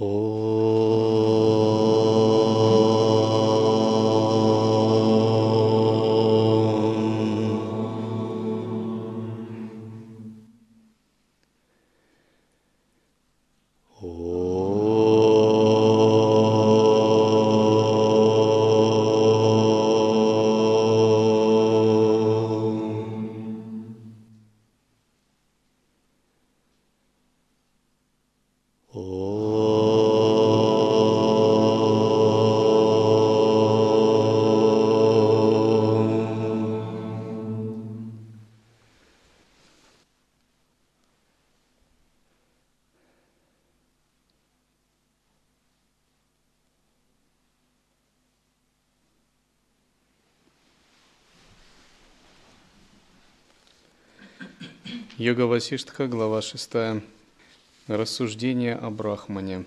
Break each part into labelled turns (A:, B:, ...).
A: Oh. Йога Васиштха, глава 6. Рассуждение о Брахмане.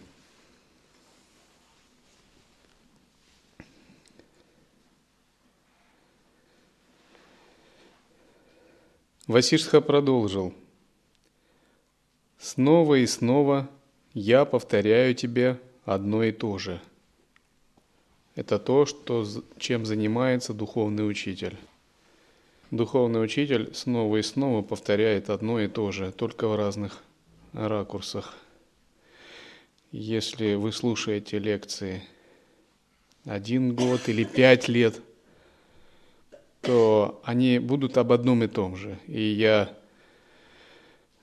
A: Васиштха продолжил. Снова и снова я повторяю тебе одно и то же. Это то, что, чем занимается духовный учитель. Духовный учитель снова и снова повторяет одно и то же, только в разных ракурсах. Если вы слушаете лекции один год или пять лет, то они будут об одном и том же. И я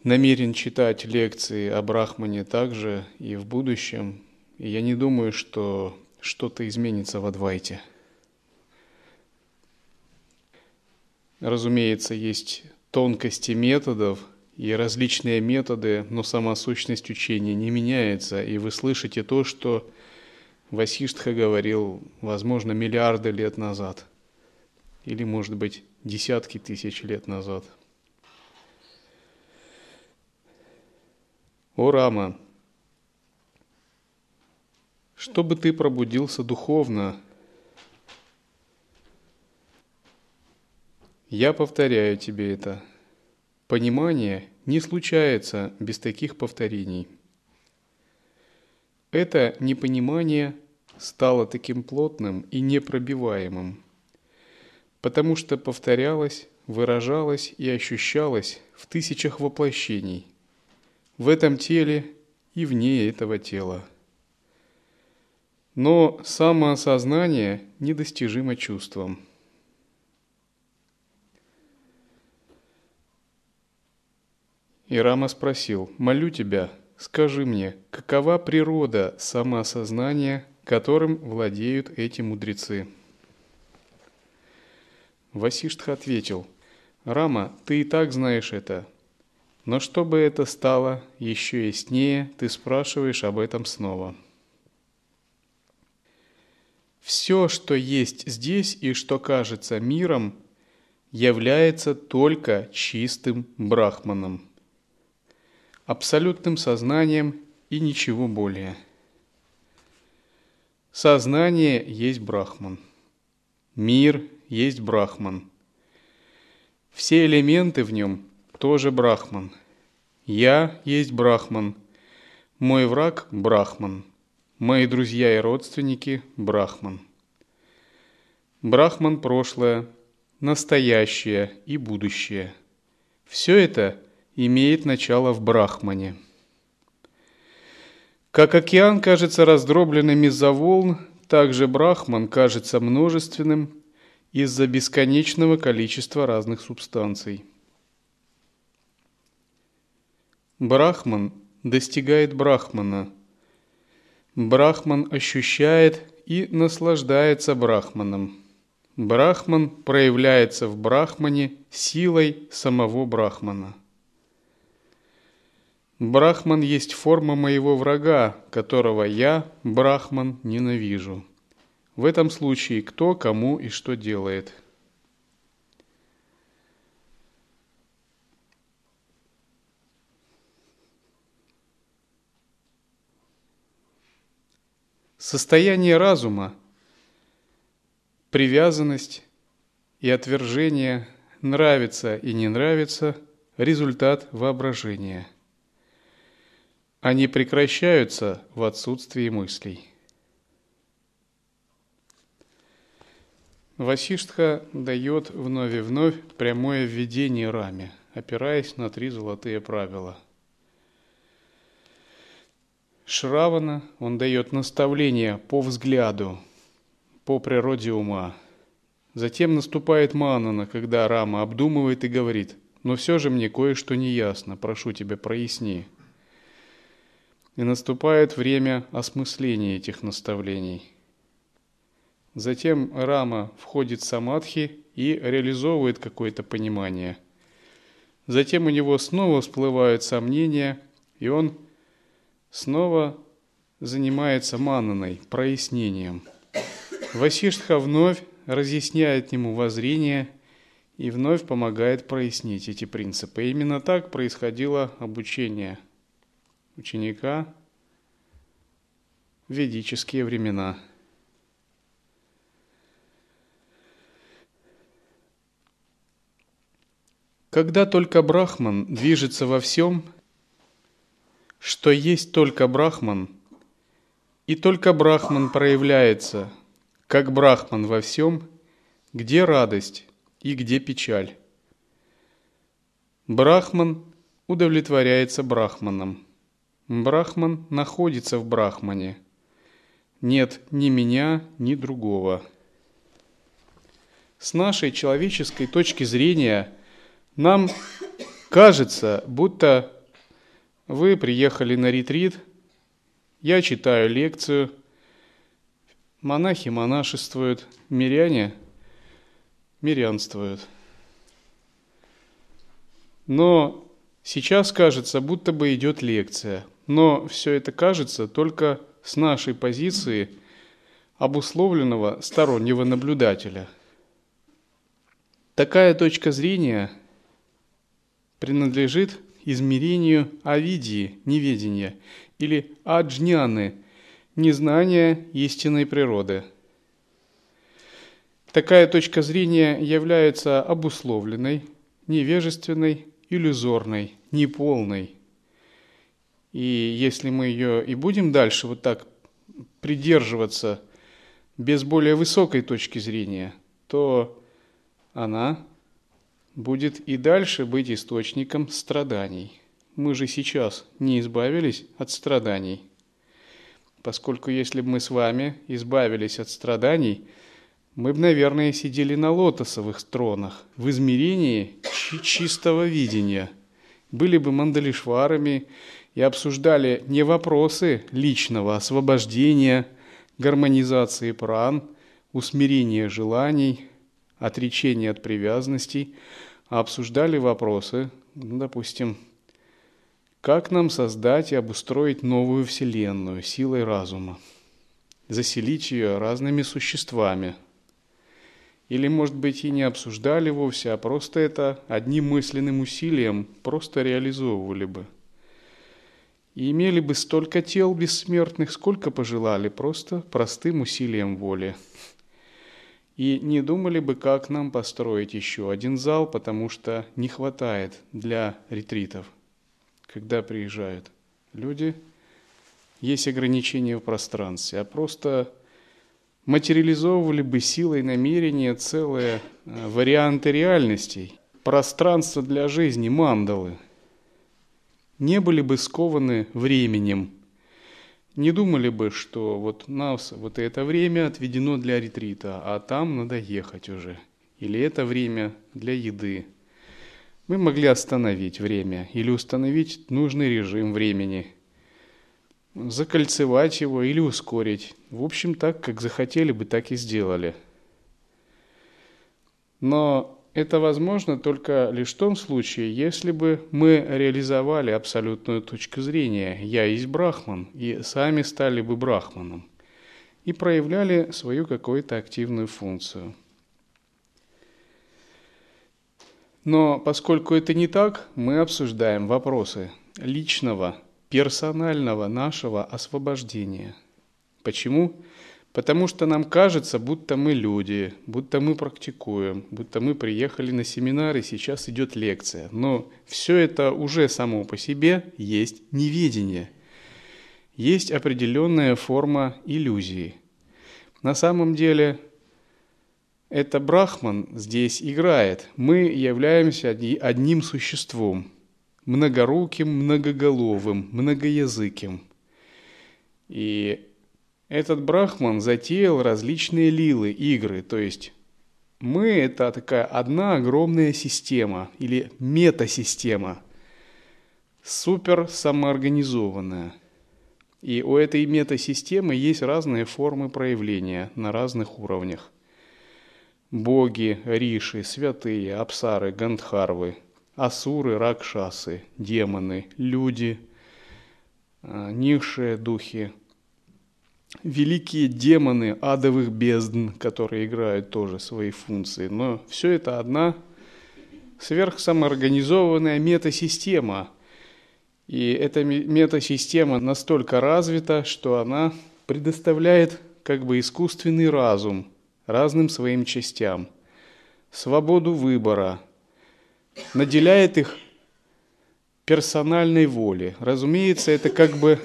A: намерен читать лекции о Брахмане также и в будущем. И я не думаю, что что-то изменится в Адвайте. Разумеется, есть тонкости методов и различные методы, но сама сущность учения не меняется, и вы слышите то, что Васиштха говорил, возможно, миллиарды лет назад, или, может быть, десятки тысяч лет назад. О Рама, чтобы ты пробудился духовно – Я повторяю тебе это. Понимание не случается без таких повторений. Это непонимание стало таким плотным и непробиваемым, потому что повторялось, выражалось и ощущалось в тысячах воплощений, в этом теле и вне этого тела. Но самоосознание недостижимо чувством – И Рама спросил, «Молю тебя, скажи мне, какова природа самоосознания, которым владеют эти мудрецы?» Васиштха ответил, «Рама, ты и так знаешь это, но чтобы это стало еще яснее, ты спрашиваешь об этом снова». Все, что есть здесь и что кажется миром, является только чистым брахманом – абсолютным сознанием и ничего более. Сознание есть Брахман. Мир есть Брахман. Все элементы в нем тоже Брахман. Я есть Брахман. Мой враг – Брахман. Мои друзья и родственники – Брахман. Брахман – прошлое, настоящее и будущее. Все это имеет начало в Брахмане. Как океан кажется раздробленным из-за волн, так же Брахман кажется множественным из-за бесконечного количества разных субстанций. Брахман достигает Брахмана. Брахман ощущает и наслаждается Брахманом. Брахман проявляется в Брахмане силой самого Брахмана – Брахман есть форма моего врага, которого я, Брахман, ненавижу. В этом случае кто, кому и что делает. Состояние разума, привязанность и отвержение, нравится и не нравится – результат воображения – они прекращаются в отсутствии мыслей. Васиштха дает вновь и вновь прямое введение раме, опираясь на три золотые правила. Шравана он дает наставление по взгляду, по природе ума. Затем наступает Манана, когда Рама обдумывает и говорит, «Но все же мне кое-что не ясно, прошу тебя, проясни». И наступает время осмысления этих наставлений. Затем Рама входит в самадхи и реализовывает какое-то понимание. Затем у него снова всплывают сомнения, и он снова занимается мананой, прояснением. Васиштха вновь разъясняет ему воззрение и вновь помогает прояснить эти принципы. И именно так происходило обучение ученика в ведические времена. Когда только Брахман движется во всем, что есть только Брахман, и только Брахман проявляется, как Брахман во всем, где радость и где печаль. Брахман удовлетворяется Брахманом. Брахман находится в Брахмане. Нет ни меня, ни другого. С нашей человеческой точки зрения нам кажется, будто вы приехали на ретрит, я читаю лекцию, монахи монашествуют, миряне мирянствуют. Но сейчас кажется, будто бы идет лекция, но все это кажется только с нашей позиции обусловленного стороннего наблюдателя. Такая точка зрения принадлежит измерению авидии, неведения, или аджняны, незнания истинной природы. Такая точка зрения является обусловленной, невежественной, иллюзорной, неполной. И если мы ее и будем дальше вот так придерживаться без более высокой точки зрения, то она будет и дальше быть источником страданий. Мы же сейчас не избавились от страданий. Поскольку если бы мы с вами избавились от страданий, мы бы, наверное, сидели на лотосовых тронах в измерении чистого видения. Были бы мандалишварами и обсуждали не вопросы личного освобождения, гармонизации пран, усмирения желаний, отречения от привязанностей, а обсуждали вопросы, ну, допустим, как нам создать и обустроить новую Вселенную силой разума, заселить ее разными существами. Или, может быть, и не обсуждали вовсе, а просто это одним мысленным усилием просто реализовывали бы. И имели бы столько тел бессмертных, сколько пожелали, просто простым усилием воли. И не думали бы, как нам построить еще один зал, потому что не хватает для ретритов, когда приезжают люди. Есть ограничения в пространстве, а просто материализовывали бы силой намерения целые э, варианты реальностей, пространство для жизни, мандалы. Не были бы скованы временем – не думали бы, что вот нас вот это время отведено для ретрита, а там надо ехать уже. Или это время для еды. Мы могли остановить время или установить нужный режим времени, закольцевать его или ускорить. В общем, так, как захотели бы, так и сделали. Но это возможно только лишь в том случае, если бы мы реализовали абсолютную точку зрения «я есть брахман» и сами стали бы брахманом и проявляли свою какую-то активную функцию. Но поскольку это не так, мы обсуждаем вопросы личного, персонального нашего освобождения. Почему? Почему? Потому что нам кажется, будто мы люди, будто мы практикуем, будто мы приехали на семинар и сейчас идет лекция. Но все это уже само по себе есть неведение. есть определенная форма иллюзии. На самом деле это Брахман здесь играет. Мы являемся одним существом, многоруким, многоголовым, многоязыким. И этот Брахман затеял различные лилы, игры, то есть мы – это такая одна огромная система или метасистема, супер самоорганизованная. И у этой метасистемы есть разные формы проявления на разных уровнях. Боги, риши, святые, апсары, гандхарвы, асуры, ракшасы, демоны, люди, а, низшие духи – великие демоны адовых бездн, которые играют тоже свои функции. Но все это одна сверхсамоорганизованная метасистема. И эта метасистема настолько развита, что она предоставляет как бы искусственный разум разным своим частям, свободу выбора, наделяет их персональной волей. Разумеется, это как бы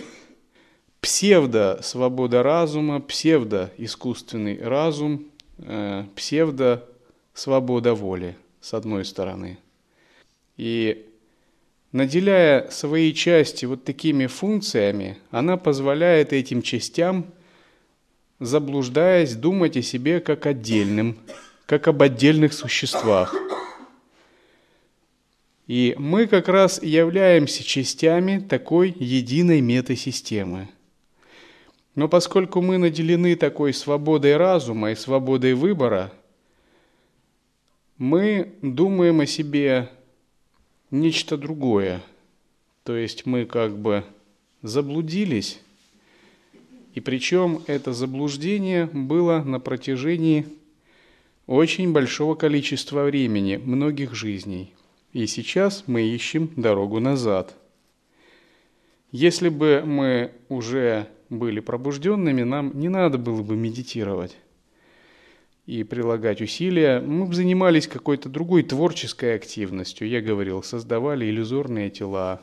A: псевдо-свобода разума, псевдо-искусственный разум, э, псевдо-свобода воли, с одной стороны. И наделяя свои части вот такими функциями, она позволяет этим частям, заблуждаясь, думать о себе как отдельным, как об отдельных существах. И мы как раз являемся частями такой единой метасистемы – но поскольку мы наделены такой свободой разума и свободой выбора, мы думаем о себе нечто другое. То есть мы как бы заблудились, и причем это заблуждение было на протяжении очень большого количества времени, многих жизней. И сейчас мы ищем дорогу назад. Если бы мы уже были пробужденными, нам не надо было бы медитировать и прилагать усилия. Мы бы занимались какой-то другой творческой активностью. Я говорил, создавали иллюзорные тела,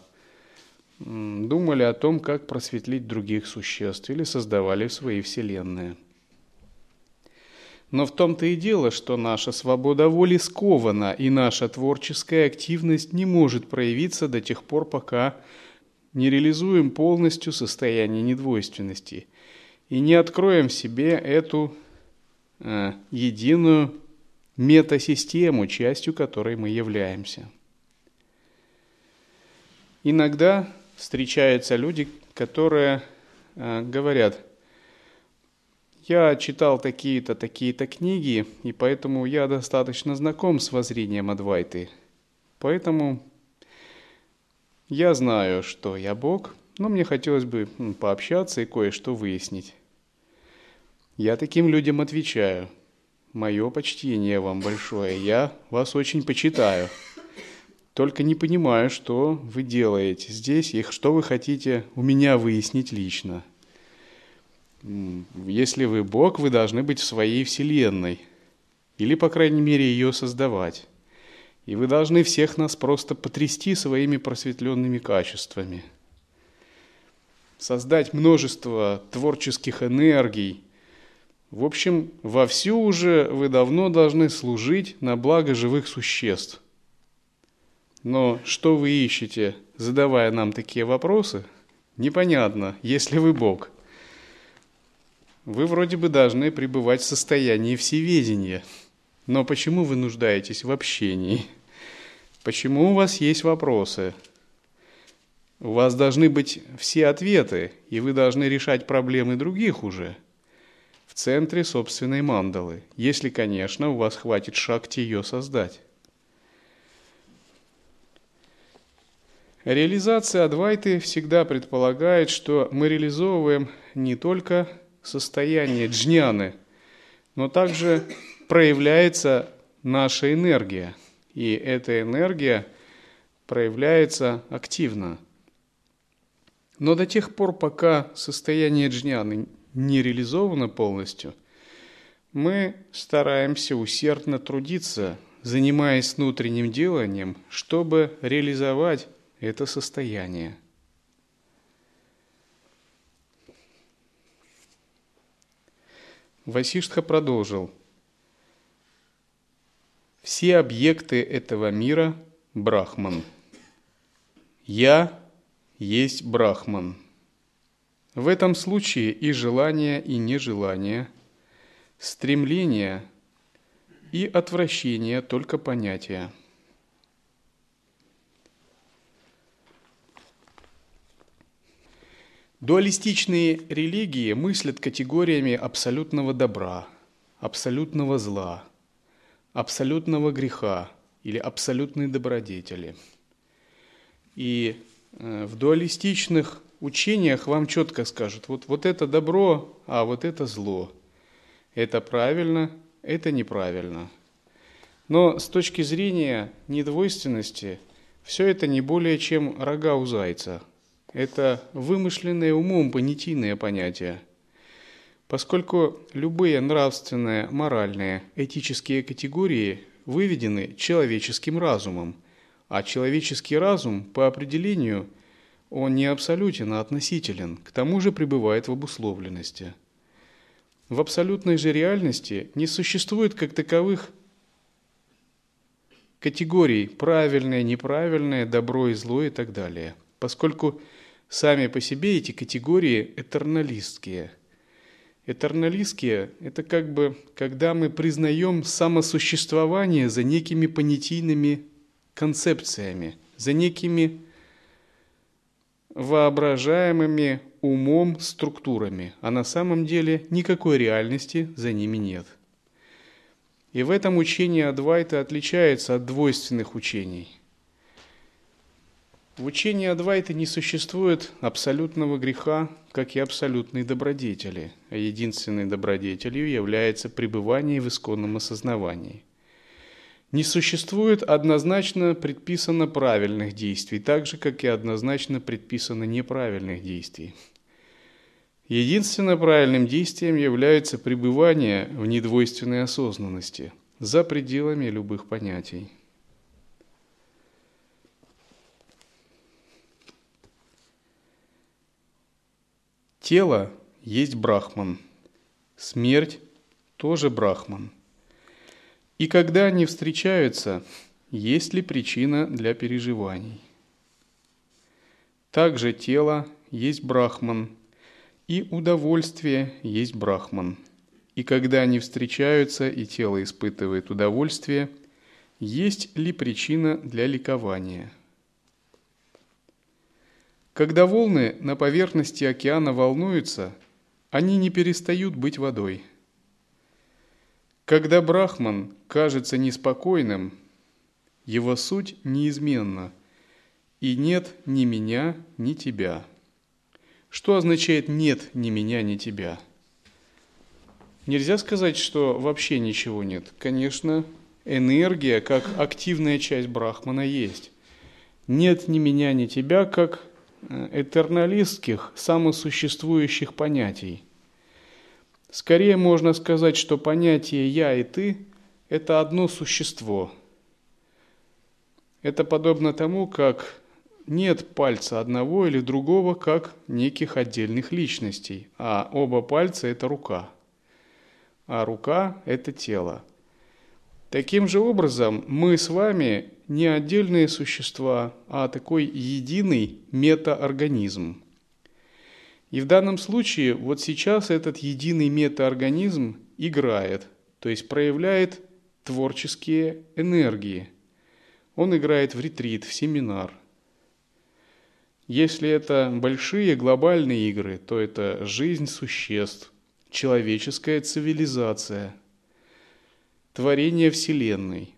A: думали о том, как просветлить других существ или создавали свои вселенные. Но в том-то и дело, что наша свобода воли скована, и наша творческая активность не может проявиться до тех пор, пока не реализуем полностью состояние недвойственности и не откроем в себе эту э, единую метасистему, частью которой мы являемся. Иногда встречаются люди, которые э, говорят, я читал такие-то, такие-то книги, и поэтому я достаточно знаком с воззрением Адвайты. Поэтому я знаю, что я Бог, но мне хотелось бы пообщаться и кое-что выяснить. Я таким людям отвечаю. Мое почтение вам большое, я вас очень почитаю. Только не понимаю, что вы делаете здесь и что вы хотите у меня выяснить лично. Если вы Бог, вы должны быть в своей вселенной. Или, по крайней мере, ее создавать. И вы должны всех нас просто потрясти своими просветленными качествами. Создать множество творческих энергий. В общем, вовсю уже вы давно должны служить на благо живых существ. Но что вы ищете, задавая нам такие вопросы, непонятно, если вы Бог. Вы вроде бы должны пребывать в состоянии всеведения – но почему вы нуждаетесь в общении? Почему у вас есть вопросы? У вас должны быть все ответы, и вы должны решать проблемы других уже в центре собственной мандалы, если, конечно, у вас хватит шахти ее создать. Реализация Адвайты всегда предполагает, что мы реализовываем не только состояние джняны, но также проявляется наша энергия, и эта энергия проявляется активно. Но до тех пор, пока состояние джняны не реализовано полностью, мы стараемся усердно трудиться, занимаясь внутренним деланием, чтобы реализовать это состояние. Васиштха продолжил. Все объекты этого мира – Брахман. Я есть Брахман. В этом случае и желание, и нежелание, стремление и отвращение – только понятия. Дуалистичные религии мыслят категориями абсолютного добра, абсолютного зла, абсолютного греха или абсолютной добродетели. И э, в дуалистичных учениях вам четко скажут, вот, вот это добро, а вот это зло. Это правильно, это неправильно. Но с точки зрения недвойственности, все это не более чем рога у зайца – это вымышленные умом понятийные понятия. Поскольку любые нравственные, моральные, этические категории выведены человеческим разумом, а человеческий разум по определению он не абсолютен, а относителен, к тому же пребывает в обусловленности. В абсолютной же реальности не существует как таковых категорий правильное, неправильное, добро и зло и так далее, поскольку Сами по себе эти категории этерналистские. Этерналистские – это как бы, когда мы признаем самосуществование за некими понятийными концепциями, за некими воображаемыми умом структурами, а на самом деле никакой реальности за ними нет. И в этом учение Адвайта отличается от двойственных учений. В учении Адвайты не существует абсолютного греха, как и абсолютной добродетели, а единственной добродетелью является пребывание в исконном осознавании. Не существует однозначно предписано правильных действий, так же, как и однозначно предписано неправильных действий. Единственно правильным действием является пребывание в недвойственной осознанности, за пределами любых понятий. Тело есть брахман, смерть тоже брахман. И когда они встречаются, есть ли причина для переживаний? Также тело есть брахман, и удовольствие есть брахман. И когда они встречаются, и тело испытывает удовольствие, есть ли причина для ликования – когда волны на поверхности океана волнуются, они не перестают быть водой. Когда Брахман кажется неспокойным, его суть неизменна, и нет ни меня, ни тебя. Что означает «нет ни меня, ни тебя»? Нельзя сказать, что вообще ничего нет. Конечно, энергия, как активная часть Брахмана, есть. Нет ни меня, ни тебя, как этерналистских, самосуществующих понятий. Скорее можно сказать, что понятие «я» и «ты» – это одно существо. Это подобно тому, как нет пальца одного или другого, как неких отдельных личностей, а оба пальца – это рука, а рука – это тело. Таким же образом, мы с вами не отдельные существа, а такой единый метаорганизм. И в данном случае вот сейчас этот единый метаорганизм играет, то есть проявляет творческие энергии. Он играет в ретрит, в семинар. Если это большие глобальные игры, то это жизнь существ, человеческая цивилизация, творение Вселенной.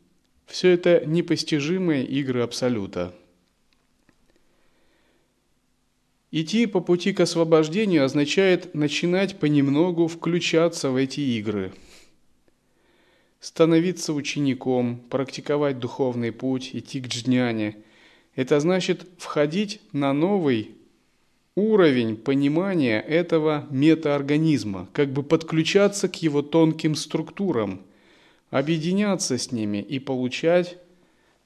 A: Все это непостижимые игры Абсолюта. Идти по пути к освобождению означает начинать понемногу включаться в эти игры. Становиться учеником, практиковать духовный путь, идти к джняне – это значит входить на новый уровень понимания этого метаорганизма, как бы подключаться к его тонким структурам – объединяться с ними и получать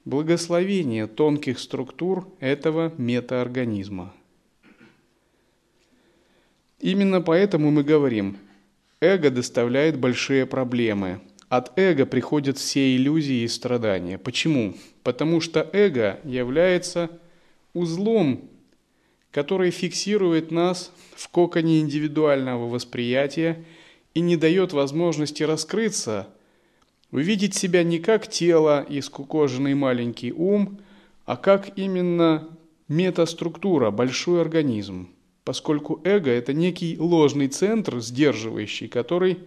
A: благословение тонких структур этого метаорганизма. Именно поэтому мы говорим, эго доставляет большие проблемы. От эго приходят все иллюзии и страдания. Почему? Потому что эго является узлом, который фиксирует нас в коконе индивидуального восприятия и не дает возможности раскрыться, увидеть себя не как тело и скукоженный маленький ум, а как именно метаструктура, большой организм, поскольку эго – это некий ложный центр, сдерживающий, который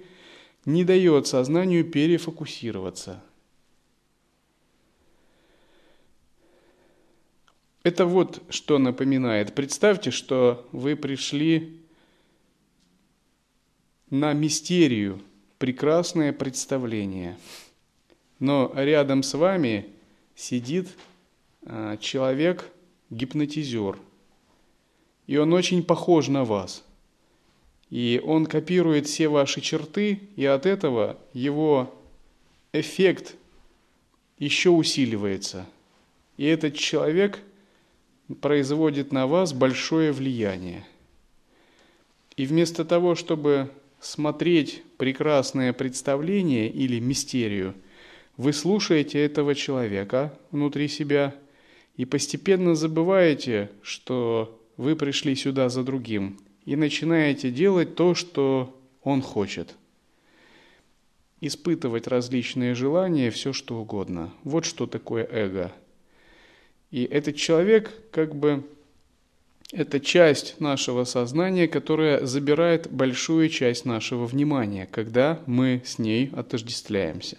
A: не дает сознанию перефокусироваться. Это вот что напоминает. Представьте, что вы пришли на мистерию, прекрасное представление. Но рядом с вами сидит а, человек, гипнотизер. И он очень похож на вас. И он копирует все ваши черты, и от этого его эффект еще усиливается. И этот человек производит на вас большое влияние. И вместо того, чтобы смотреть прекрасное представление или мистерию, вы слушаете этого человека внутри себя и постепенно забываете, что вы пришли сюда за другим, и начинаете делать то, что он хочет. Испытывать различные желания, все что угодно. Вот что такое эго. И этот человек как бы это часть нашего сознания, которая забирает большую часть нашего внимания, когда мы с ней отождествляемся.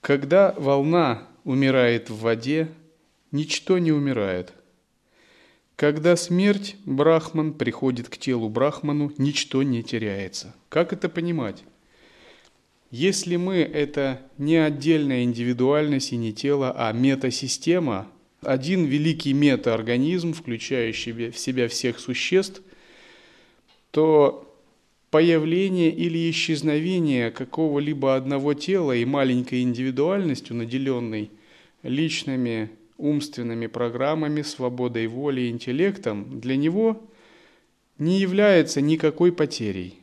A: Когда волна умирает в воде, ничто не умирает. Когда смерть, брахман приходит к телу брахману, ничто не теряется. Как это понимать? Если мы – это не отдельная индивидуальность и не тело, а метасистема, один великий метаорганизм, включающий в себя всех существ, то появление или исчезновение какого-либо одного тела и маленькой индивидуальностью, наделенной личными умственными программами, свободой воли и интеллектом, для него не является никакой потерей.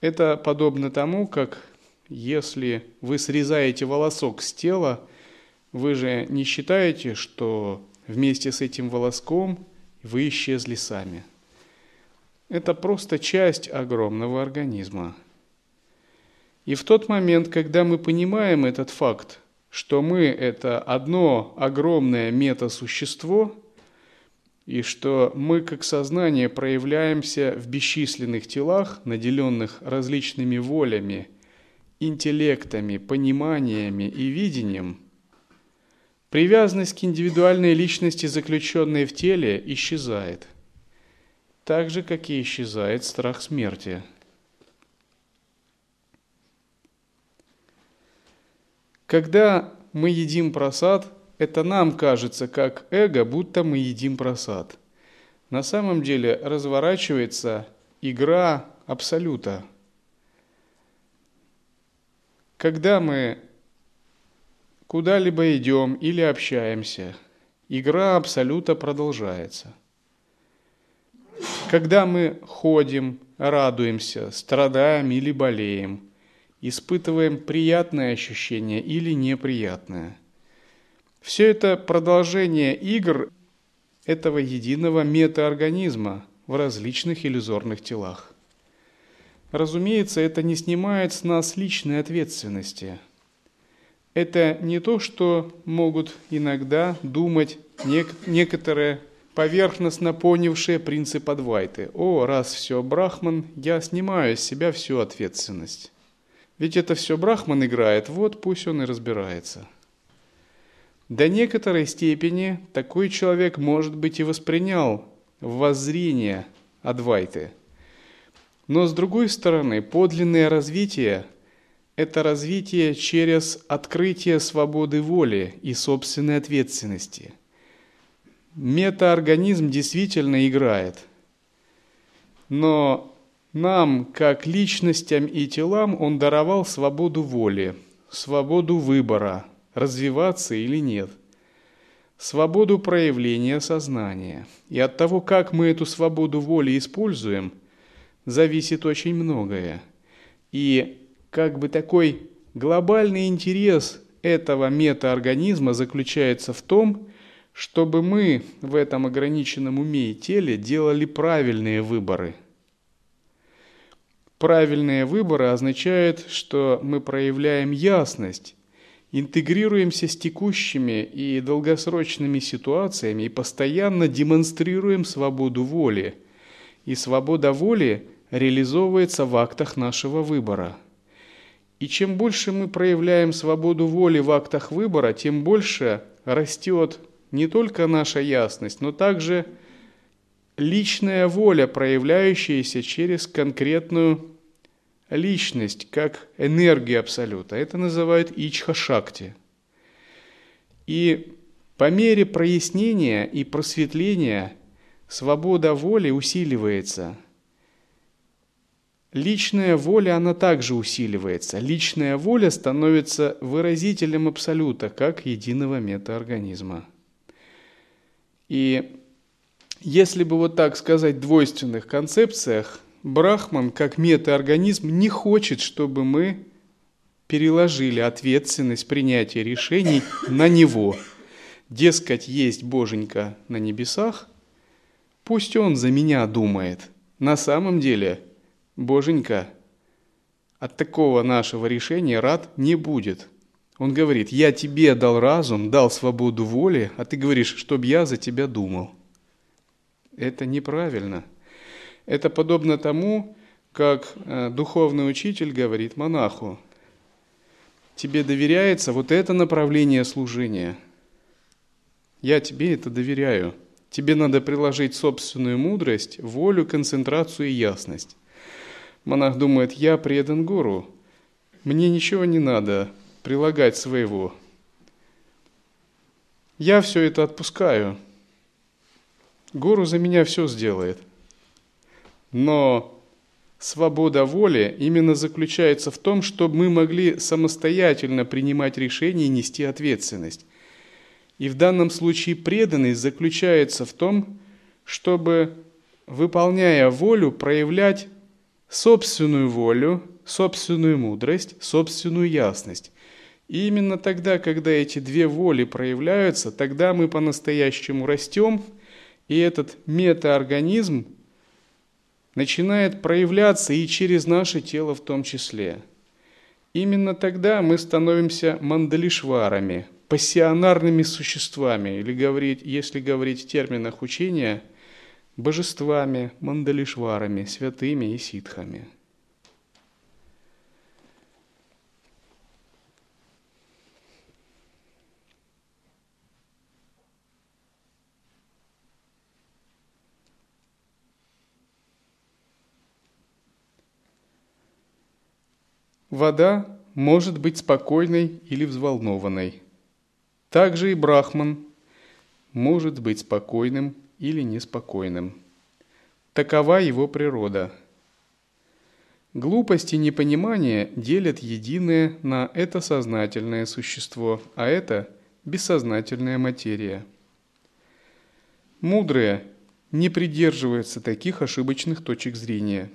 A: Это подобно тому, как если вы срезаете волосок с тела, вы же не считаете, что вместе с этим волоском вы исчезли сами. Это просто часть огромного организма. И в тот момент, когда мы понимаем этот факт, что мы – это одно огромное метасущество – и что мы как сознание проявляемся в бесчисленных телах, наделенных различными волями, интеллектами, пониманиями и видением, привязанность к индивидуальной личности, заключенной в теле, исчезает, так же, как и исчезает страх смерти. Когда мы едим просад – это нам кажется, как эго, будто мы едим просад. На самом деле разворачивается игра абсолюта. Когда мы куда-либо идем или общаемся, игра абсолюта продолжается. Когда мы ходим, радуемся, страдаем или болеем, испытываем приятное ощущение или неприятное – все это продолжение игр этого единого метаорганизма в различных иллюзорных телах. Разумеется, это не снимает с нас личной ответственности. Это не то, что могут иногда думать нек- некоторые поверхностно понявшие принцип Адвайты. О, раз все Брахман, я снимаю с себя всю ответственность. Ведь это все Брахман играет, вот пусть он и разбирается – до некоторой степени такой человек, может быть, и воспринял воззрение Адвайты. Но с другой стороны, подлинное развитие – это развитие через открытие свободы воли и собственной ответственности. Метаорганизм действительно играет. Но нам, как личностям и телам, он даровал свободу воли, свободу выбора – развиваться или нет. свободу проявления сознания. И от того, как мы эту свободу воли используем, зависит очень многое. И как бы такой глобальный интерес этого метаорганизма заключается в том, чтобы мы в этом ограниченном уме и теле делали правильные выборы. Правильные выборы означают, что мы проявляем ясность, интегрируемся с текущими и долгосрочными ситуациями и постоянно демонстрируем свободу воли. И свобода воли реализовывается в актах нашего выбора. И чем больше мы проявляем свободу воли в актах выбора, тем больше растет не только наша ясность, но также личная воля, проявляющаяся через конкретную личность, как энергию Абсолюта. Это называют Ичха-шакти. И по мере прояснения и просветления свобода воли усиливается. Личная воля, она также усиливается. Личная воля становится выразителем Абсолюта, как единого метаорганизма. И если бы вот так сказать в двойственных концепциях, Брахман, как метаорганизм, не хочет, чтобы мы переложили ответственность принятия решений на него. Дескать, есть Боженька на небесах, пусть он за меня думает. На самом деле, Боженька от такого нашего решения рад не будет – он говорит, я тебе дал разум, дал свободу воли, а ты говоришь, чтобы я за тебя думал. Это неправильно. Это подобно тому, как э, духовный учитель говорит монаху, тебе доверяется вот это направление служения. Я тебе это доверяю. Тебе надо приложить собственную мудрость, волю, концентрацию и ясность. Монах думает, я предан гуру, мне ничего не надо, прилагать своего. Я все это отпускаю. Гуру за меня все сделает. Но свобода воли именно заключается в том, чтобы мы могли самостоятельно принимать решения и нести ответственность. И в данном случае преданность заключается в том, чтобы, выполняя волю, проявлять собственную волю, собственную мудрость, собственную ясность. И именно тогда, когда эти две воли проявляются, тогда мы по-настоящему растем, и этот метаорганизм начинает проявляться и через наше тело в том числе. Именно тогда мы становимся мандалишварами, пассионарными существами, или говорить, если говорить в терминах учения, божествами, мандалишварами, святыми и ситхами – Вода может быть спокойной или взволнованной. Также и брахман может быть спокойным или неспокойным. Такова его природа. Глупость и непонимание делят единое на это сознательное существо, а это бессознательная материя. Мудрые не придерживаются таких ошибочных точек зрения.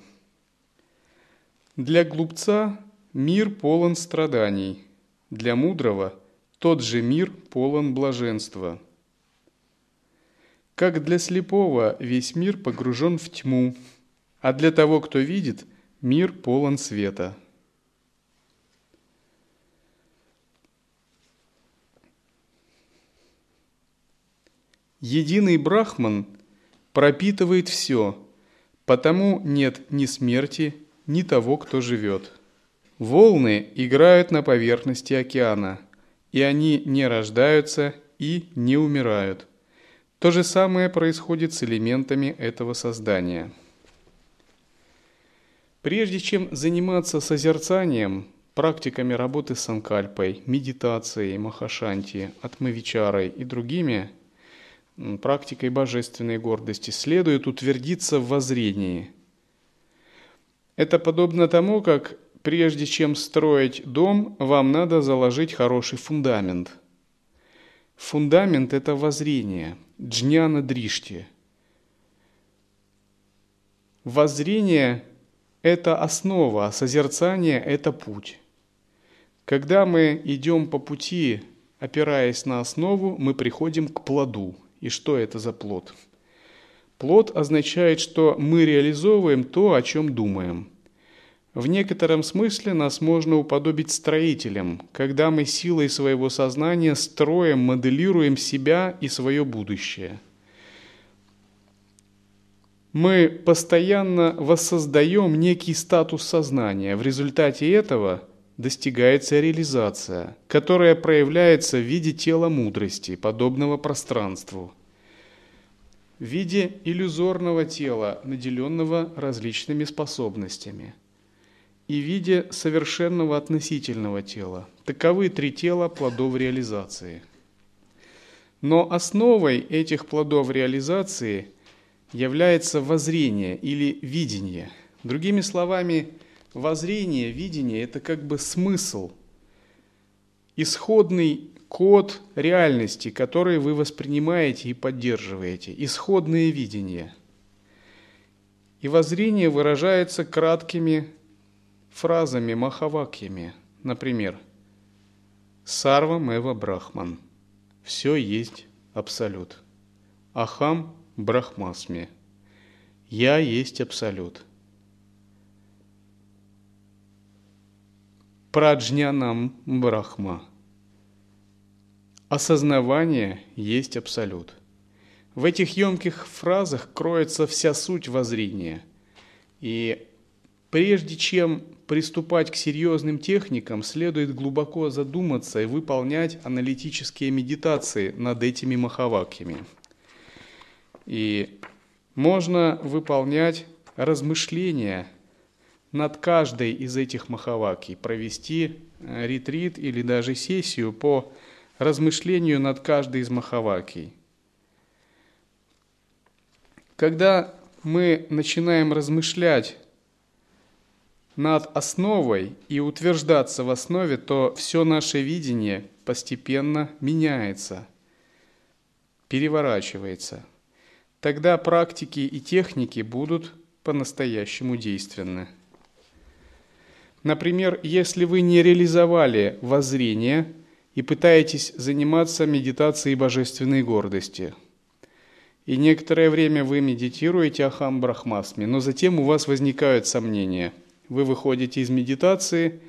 A: Для глупца Мир полон страданий. Для мудрого тот же мир полон блаженства. Как для слепого весь мир погружен в тьму, а для того, кто видит, мир полон света. Единый Брахман пропитывает все, потому нет ни смерти, ни того, кто живет. Волны играют на поверхности океана, и они не рождаются и не умирают. То же самое происходит с элементами этого создания. Прежде чем заниматься созерцанием, практиками работы с санкальпой, медитацией, махашанти, атмавичарой и другими, практикой божественной гордости, следует утвердиться в воззрении. Это подобно тому, как прежде чем строить дом, вам надо заложить хороший фундамент. Фундамент – это воззрение, джняна дришти. Воззрение – это основа, а созерцание – это путь. Когда мы идем по пути, опираясь на основу, мы приходим к плоду. И что это за плод? Плод означает, что мы реализовываем то, о чем думаем. В некотором смысле нас можно уподобить строителям, когда мы силой своего сознания строим, моделируем себя и свое будущее. Мы постоянно воссоздаем некий статус сознания. В результате этого достигается реализация, которая проявляется в виде тела мудрости, подобного пространству, в виде иллюзорного тела, наделенного различными способностями – и виде совершенного относительного тела. Таковы три тела плодов реализации. Но основой этих плодов реализации является воззрение или видение. Другими словами, воззрение, видение – это как бы смысл, исходный код реальности, который вы воспринимаете и поддерживаете, исходное видение. И воззрение выражается краткими фразами махавакьями, например, «Сарва Мева Брахман» – «Все есть Абсолют». «Ахам Брахмасми» – «Я есть Абсолют». Праджнянам Брахма – «Осознавание есть Абсолют». В этих емких фразах кроется вся суть воззрения. И прежде чем приступать к серьезным техникам, следует глубоко задуматься и выполнять аналитические медитации над этими махавакьями. И можно выполнять размышления над каждой из этих махавакий, провести э, ретрит или даже сессию по размышлению над каждой из махавакий. Когда мы начинаем размышлять над основой и утверждаться в основе, то все наше видение постепенно меняется, переворачивается. Тогда практики и техники будут по-настоящему действенны. Например, если вы не реализовали воззрение и пытаетесь заниматься медитацией божественной гордости, и некоторое время вы медитируете Ахам Брахмасми, но затем у вас возникают сомнения – вы выходите из медитации,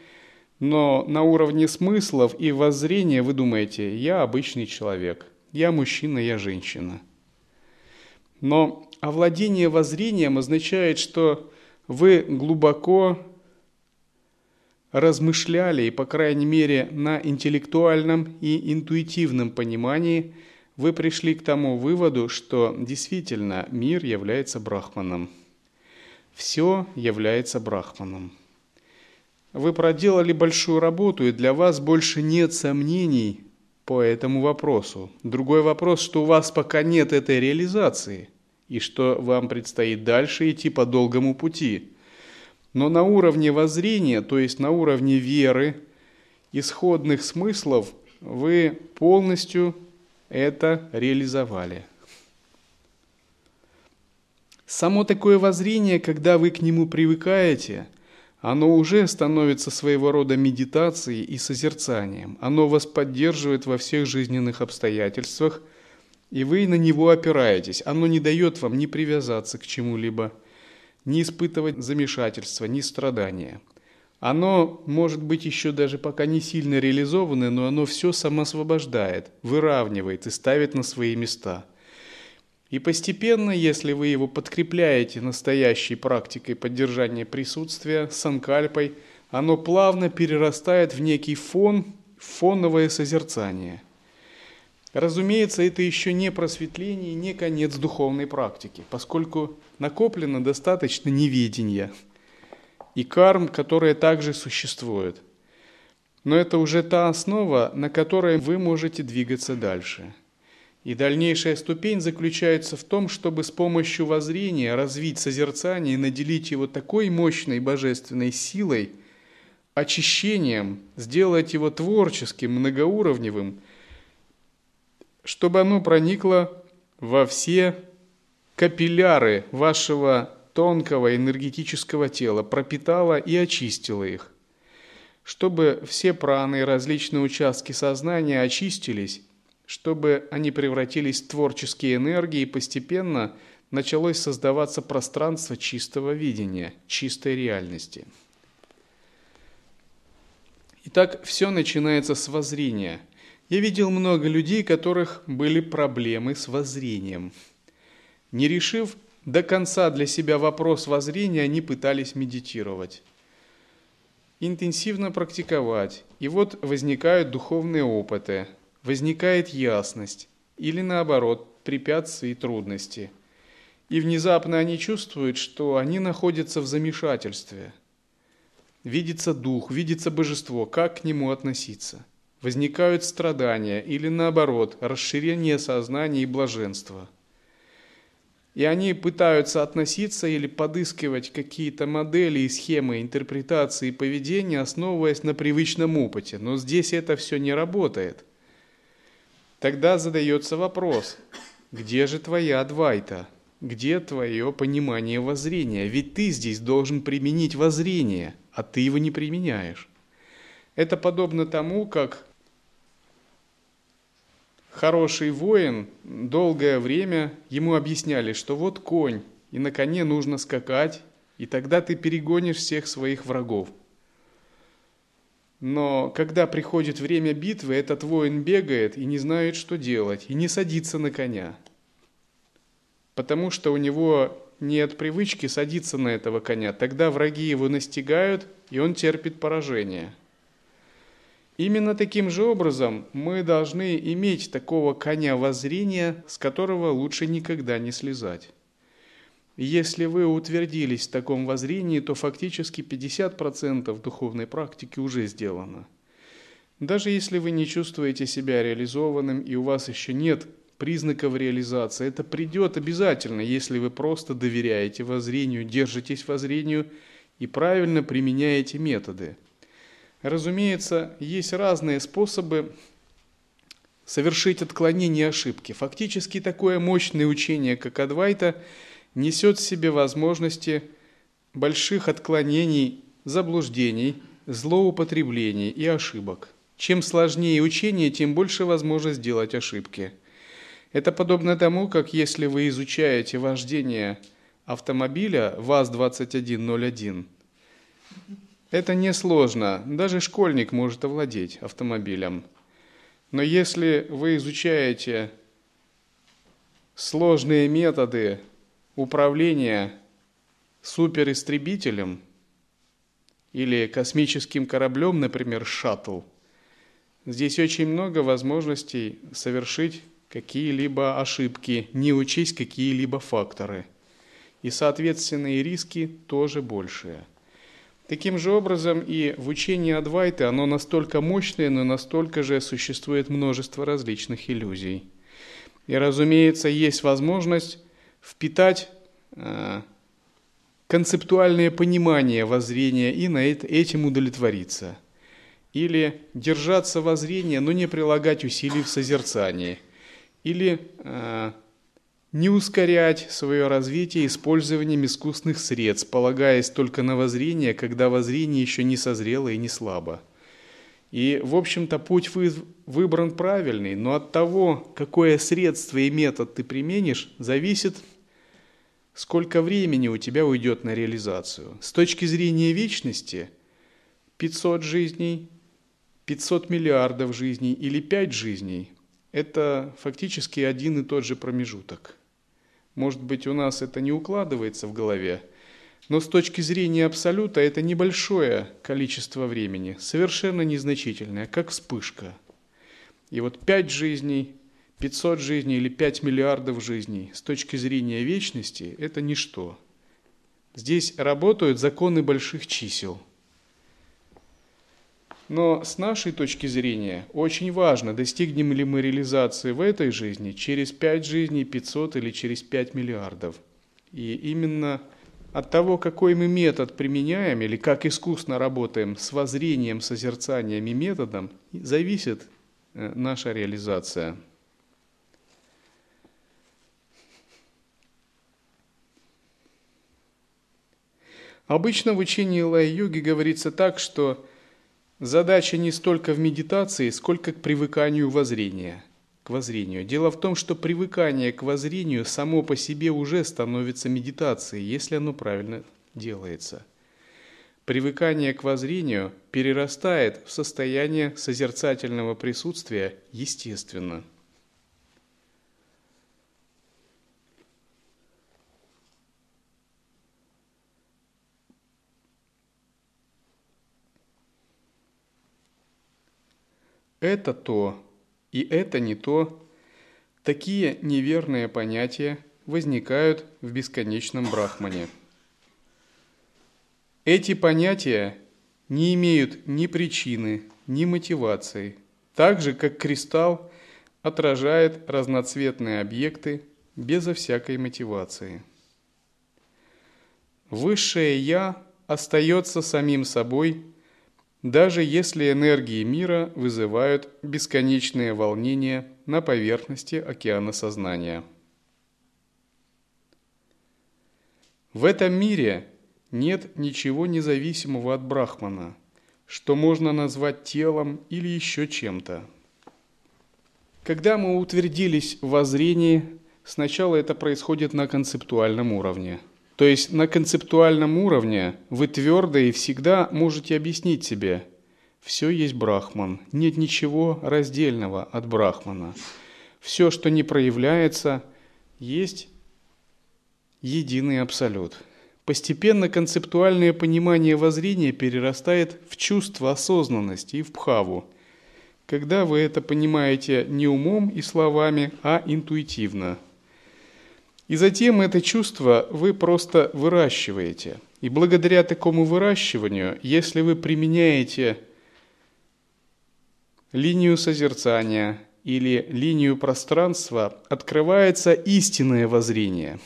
A: но на уровне смыслов и воззрения вы думаете, я обычный человек, я мужчина, я женщина. Но овладение воззрением означает, что вы глубоко размышляли, и, по крайней мере, на интеллектуальном и интуитивном понимании вы пришли к тому выводу, что действительно мир является брахманом – все является брахманом. Вы проделали большую работу, и для вас больше нет сомнений по этому вопросу. Другой вопрос, что у вас пока нет этой реализации, и что вам предстоит дальше идти по долгому пути. Но на уровне воззрения, то есть на уровне веры, исходных смыслов, вы полностью это реализовали – Само такое воззрение, когда вы к нему привыкаете, оно уже становится своего рода медитацией и созерцанием. Оно вас поддерживает во всех жизненных обстоятельствах, и вы на него опираетесь. Оно не дает вам ни привязаться к чему-либо, ни испытывать замешательства, ни страдания. Оно может быть еще даже пока не сильно реализованное, но оно все самосвобождает, выравнивает и ставит на свои места – и постепенно, если вы его подкрепляете настоящей практикой поддержания присутствия, санкальпой, оно плавно перерастает в некий фон, фоновое созерцание. Разумеется, это еще не просветление, не конец духовной практики, поскольку накоплено достаточно неведения и карм, которые также существуют. Но это уже та основа, на которой вы можете двигаться дальше – и дальнейшая ступень заключается в том, чтобы с помощью воззрения развить созерцание и наделить его такой мощной божественной силой, очищением, сделать его творческим, многоуровневым, чтобы оно проникло во все капилляры вашего тонкого энергетического тела, пропитало и очистило их, чтобы все праны и различные участки сознания очистились, чтобы они превратились в творческие энергии и постепенно началось создаваться пространство чистого видения, чистой реальности. Итак, все начинается с воззрения. Я видел много людей, у которых были проблемы с воззрением. Не решив до конца для себя вопрос воззрения, они пытались медитировать, интенсивно практиковать. И вот возникают духовные опыты, возникает ясность или наоборот препятствия и трудности. И внезапно они чувствуют, что они находятся в замешательстве – видится дух, видится божество, как к нему относиться. Возникают страдания или наоборот, расширение сознания и блаженства. И они пытаются относиться или подыскивать какие-то модели и схемы интерпретации поведения, основываясь на привычном опыте. Но здесь это все не работает. Тогда задается вопрос, где же твоя Адвайта? Где твое понимание воззрения? Ведь ты здесь должен применить воззрение – а ты его не применяешь. Это подобно тому, как хороший воин долгое время ему объясняли, что вот конь, и на коне нужно скакать, и тогда ты перегонишь всех своих врагов. Но когда приходит время битвы, этот воин бегает и не знает, что делать, и не садится на коня, потому что у него нет привычки садиться на этого коня, тогда враги его настигают, и он терпит поражение. Именно таким же образом мы должны иметь такого коня воззрения, с которого лучше никогда не слезать. Если вы утвердились в таком воззрении, то фактически 50% духовной практики уже сделано. Даже если вы не чувствуете себя реализованным и у вас еще нет признаков реализации. Это придет обязательно, если вы просто доверяете воззрению, держитесь воззрению и правильно применяете методы. Разумеется, есть разные способы совершить отклонение ошибки. Фактически такое мощное учение, как Адвайта, несет в себе возможности больших отклонений, заблуждений, злоупотреблений и ошибок. Чем сложнее учение, тем больше возможность сделать ошибки – это подобно тому, как если вы изучаете вождение автомобиля ВАЗ-2101, это несложно, даже школьник может овладеть автомобилем. Но если вы изучаете сложные методы управления суперистребителем или космическим кораблем, например, шаттл, здесь очень много возможностей совершить какие-либо ошибки, не учесть какие-либо факторы. И, соответственно, и риски тоже большие. Таким же образом и в учении Адвайты оно настолько мощное, но настолько же существует множество различных иллюзий. И, разумеется, есть возможность впитать э, концептуальное понимание воззрения и на это, этим удовлетвориться. Или держаться воззрения, но не прилагать усилий в созерцании – или э, не ускорять свое развитие использованием искусственных средств, полагаясь только на воззрение, когда воззрение еще не созрело и не слабо. И, в общем-то, путь вы, выбран правильный, но от того, какое средство и метод ты применишь, зависит, сколько времени у тебя уйдет на реализацию. С точки зрения вечности, 500 жизней, 500 миллиардов жизней или 5 жизней – это фактически один и тот же промежуток. Может быть, у нас это не укладывается в голове, но с точки зрения абсолюта это небольшое количество времени, совершенно незначительное, как вспышка. И вот пять жизней, 500 жизней или 5 миллиардов жизней с точки зрения вечности – это ничто. Здесь работают законы больших чисел – но с нашей точки зрения очень важно, достигнем ли мы реализации в этой жизни через 5 жизней, 500 или через 5 миллиардов. И именно от того, какой мы метод применяем или как искусно работаем с воззрением, созерцанием и методом, зависит э, наша реализация. Обычно в учении лай-йоги говорится так, что задача не столько в медитации, сколько к привыканию воззрения, к воззрению. Дело в том, что привыкание к воззрению само по себе уже становится медитацией, если оно правильно делается. Привыкание к воззрению перерастает в состояние созерцательного присутствия естественно – это то и это не то, такие неверные понятия возникают в бесконечном брахмане. Эти понятия не имеют ни причины, ни мотивации, так же как кристалл отражает разноцветные объекты безо всякой мотивации. Высшее Я остается самим собой даже если энергии мира вызывают бесконечные волнения на поверхности океана сознания. В этом мире нет ничего независимого от Брахмана, что можно назвать телом или еще чем-то. Когда мы утвердились в воззрении, сначала это происходит на концептуальном уровне – то есть на концептуальном уровне вы твердо и всегда можете объяснить себе, все есть Брахман, нет ничего раздельного от Брахмана. Все, что не проявляется, есть единый абсолют. Постепенно концептуальное понимание воззрения перерастает в чувство осознанности и в пхаву, когда вы это понимаете не умом и словами, а интуитивно – и затем это чувство вы просто выращиваете. И благодаря такому выращиванию, если вы применяете линию созерцания или линию пространства, открывается истинное воззрение.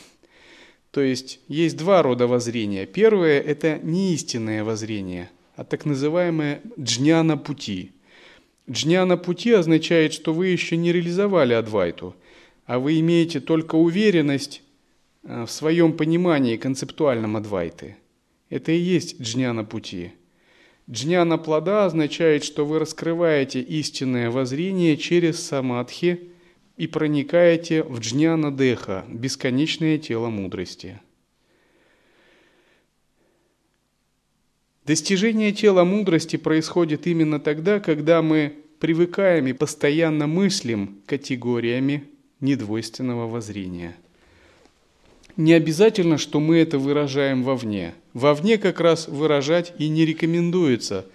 A: То есть есть два рода воззрения. Первое – это не истинное воззрение, а так называемое джняна пути. Джняна пути означает, что вы еще не реализовали адвайту – а вы имеете только уверенность э, в своем понимании концептуальном Адвайты. Это и есть джняна пути. Джняна плода означает, что вы раскрываете истинное воззрение через самадхи и проникаете в джняна деха, бесконечное тело мудрости. Достижение тела мудрости происходит именно тогда, когда мы привыкаем и постоянно мыслим категориями недвойственного воззрения. Не обязательно, что мы это выражаем вовне. Вовне как раз выражать и не рекомендуется,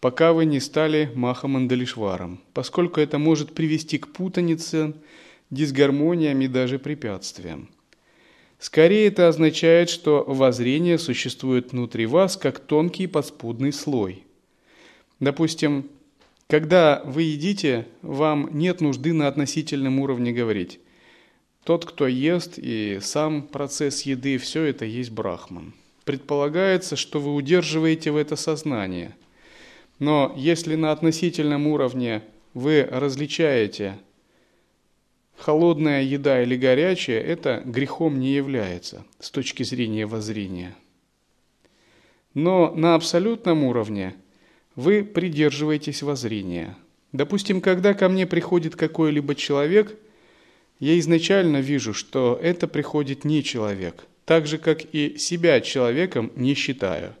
A: пока вы не стали Махамандалишваром, поскольку это может привести к путанице, дисгармониям и даже препятствиям. Скорее это означает, что воззрение существует внутри вас как тонкий подспудный слой. Допустим, когда вы едите, вам нет нужды на относительном уровне говорить. Тот, кто ест, и сам процесс еды, все это есть брахман. Предполагается, что вы удерживаете в это сознание. Но если на относительном уровне вы различаете холодная еда или горячая, это грехом не является с точки зрения воззрения. Но на абсолютном уровне – вы придерживаетесь воззрения. Допустим, когда ко мне приходит какой-либо человек, я изначально вижу, что это приходит не человек, так же, как и себя человеком не считаю.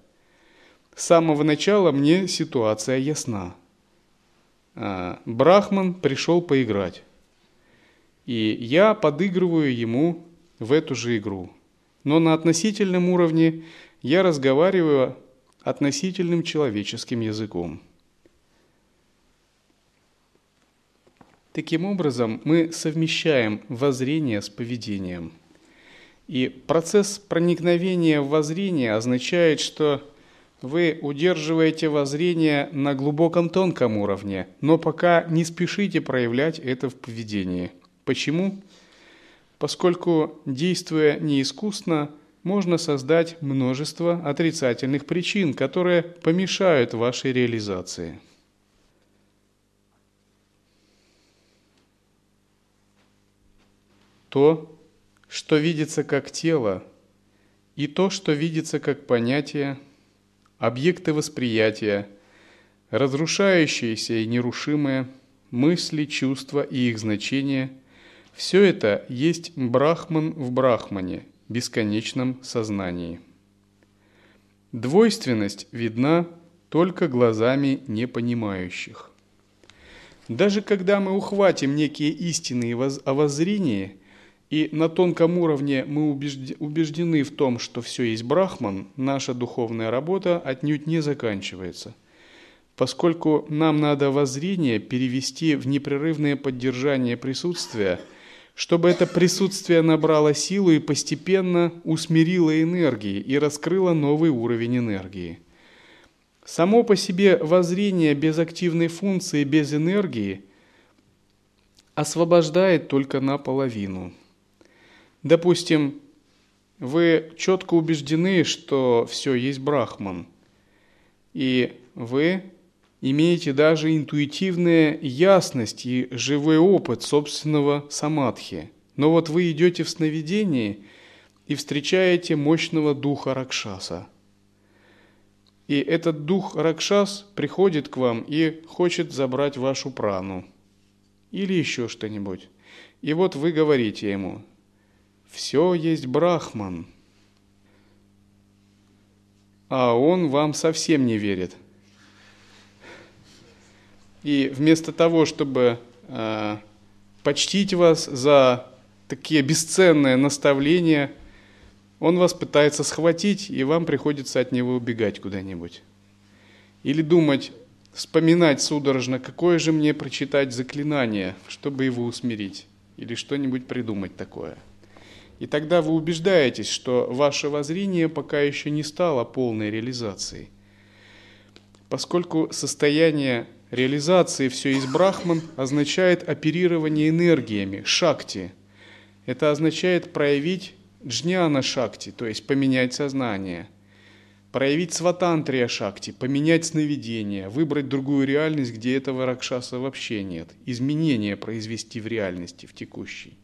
A: С самого начала мне ситуация ясна. А, Брахман пришел поиграть. И я подыгрываю ему в эту же игру. Но на относительном уровне я разговариваю относительным человеческим языком. Таким образом, мы совмещаем воззрение с поведением. И процесс проникновения в воззрение означает, что вы удерживаете воззрение на глубоком тонком уровне, но пока не спешите проявлять это в поведении. Почему? Поскольку, действуя неискусно, можно создать множество отрицательных причин, которые помешают вашей реализации. То, что видится как тело, и то, что видится как понятие, объекты восприятия, разрушающиеся и нерушимые, мысли, чувства и их значения – все это есть брахман в брахмане, бесконечном сознании. Двойственность видна только глазами непонимающих. Даже когда мы ухватим некие истины о воззрении, и на тонком уровне мы убеждены в том, что все есть брахман, наша духовная работа отнюдь не заканчивается, поскольку нам надо воззрение перевести в непрерывное поддержание присутствия – чтобы это присутствие набрало силу и постепенно усмирило энергии и раскрыло новый уровень энергии. Само по себе воззрение без активной функции, без энергии освобождает только наполовину. Допустим, вы четко убеждены, что все есть брахман, и вы имеете даже интуитивная ясность и живой опыт собственного самадхи. Но вот вы идете в сновидении и встречаете мощного духа Ракшаса. И этот дух Ракшас приходит к вам и хочет забрать вашу прану. Или еще что-нибудь. И вот вы говорите ему, все есть Брахман. А он вам совсем не верит – и вместо того, чтобы э, почтить вас за такие бесценные наставления, он вас пытается схватить, и вам приходится от него убегать куда-нибудь. Или думать, вспоминать судорожно, какое же мне прочитать заклинание, чтобы его усмирить, или что-нибудь придумать такое. И тогда вы убеждаетесь, что ваше воззрение пока еще не стало полной реализацией. Поскольку состояние реализации все из брахман означает оперирование энергиями, шакти. Это означает проявить джняна шакти, то есть поменять сознание. Проявить сватантрия шакти, поменять сновидение, выбрать другую реальность, где этого ракшаса вообще нет. Изменения произвести в реальности, в текущей.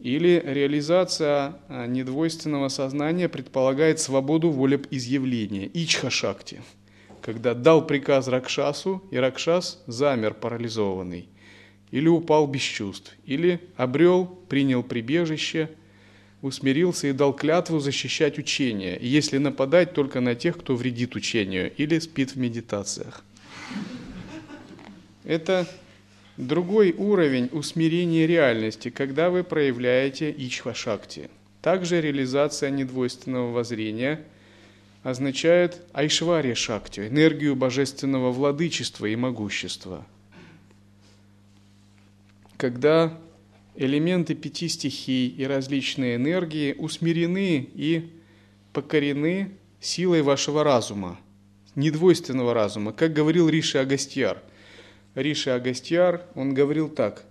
A: Или реализация а, недвойственного сознания предполагает свободу волеизъявления, ичха шакти – когда дал приказ Ракшасу, и Ракшас замер парализованный, или упал без чувств, или обрел, принял прибежище, усмирился и дал клятву защищать учение, если нападать только на тех, кто вредит учению или спит в медитациях. Это другой уровень усмирения реальности, когда вы проявляете ичва-шакти. Также реализация недвойственного воззрения – означает айшвария шакти, энергию божественного владычества и могущества. Когда элементы пяти стихий и различные энергии усмирены и покорены силой вашего разума, недвойственного разума, как говорил Риши Агастьяр. Риши Агастьяр, он говорил так,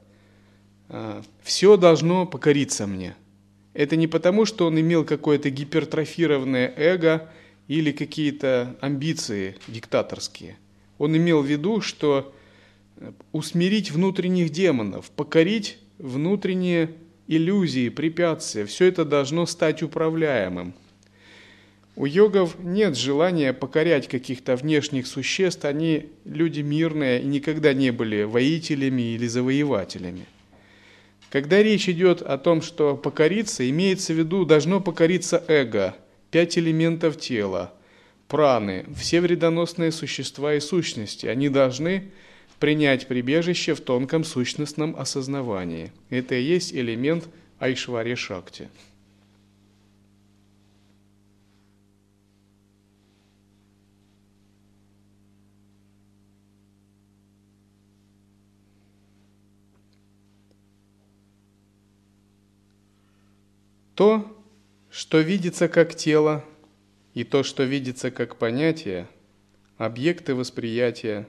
A: «А, «Все должно покориться мне». Это не потому, что он имел какое-то гипертрофированное эго – или какие-то амбиции диктаторские. Он имел в виду, что э, усмирить внутренних демонов, покорить внутренние иллюзии, препятствия, все это должно стать управляемым. У йогов нет желания покорять каких-то внешних существ, они люди мирные и никогда не были воителями или завоевателями. Когда речь идет о том, что покориться, имеется в виду, должно покориться эго – пять элементов тела, праны, все вредоносные существа и сущности, они должны принять прибежище в тонком сущностном осознавании. Это и есть элемент Айшвари Шакти. То, что видится как тело, и то, что видится как понятие, объекты восприятия,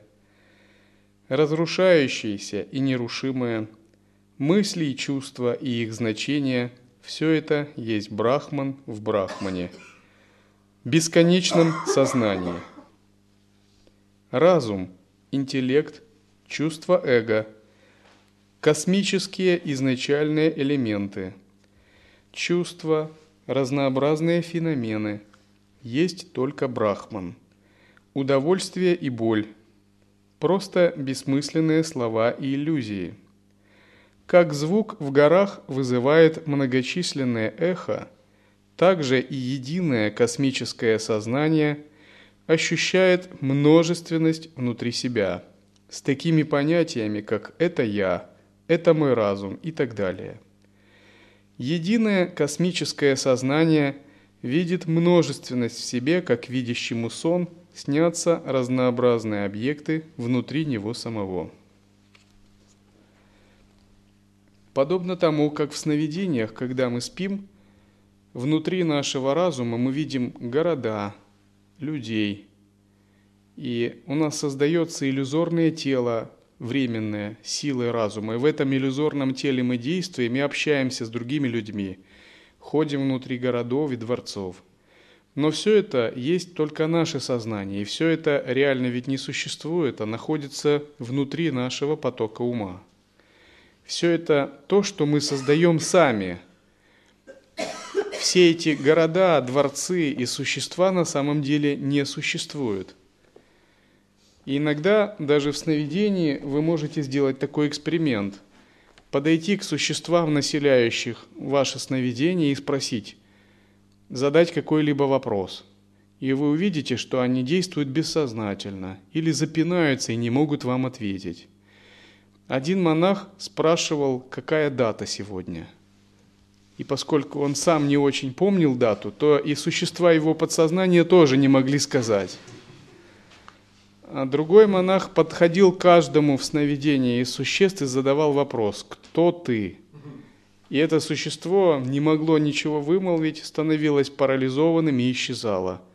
A: разрушающиеся и нерушимые, мысли и чувства и их значения – все это есть брахман в брахмане, бесконечном сознании. Разум, интеллект, чувство эго, космические изначальные элементы, чувства – разнообразные феномены. Есть только Брахман. Удовольствие и боль. Просто бессмысленные слова и иллюзии. Как звук в горах вызывает многочисленное эхо, так же и единое космическое сознание ощущает множественность внутри себя, с такими понятиями, как «это я», «это мой разум» и так далее. Единое космическое сознание видит множественность в себе, как видящему сон снятся разнообразные объекты внутри него самого. Подобно тому, как в сновидениях, когда мы спим, внутри нашего разума мы видим города, людей, и у нас создается иллюзорное тело, временное, силой разума. И в этом иллюзорном теле мы действуем и общаемся с другими людьми, ходим внутри городов и дворцов. Но все это есть только наше сознание, и все это реально ведь не существует, а находится внутри нашего потока ума. Все это то, что мы создаем сами. Все эти города, дворцы и существа на самом деле не существуют. И иногда даже в сновидении вы можете сделать такой эксперимент. Подойти к существам, населяющих ваше сновидение, и спросить, задать какой-либо вопрос. И вы увидите, что они действуют бессознательно или запинаются и не могут вам ответить. Один монах спрашивал, какая дата сегодня. И поскольку он сам не очень помнил дату, то и существа его подсознания тоже не могли сказать. А другой монах подходил к каждому в сновидении из существ и задавал вопрос «Кто ты?». И это существо не могло ничего вымолвить, становилось парализованным и исчезало –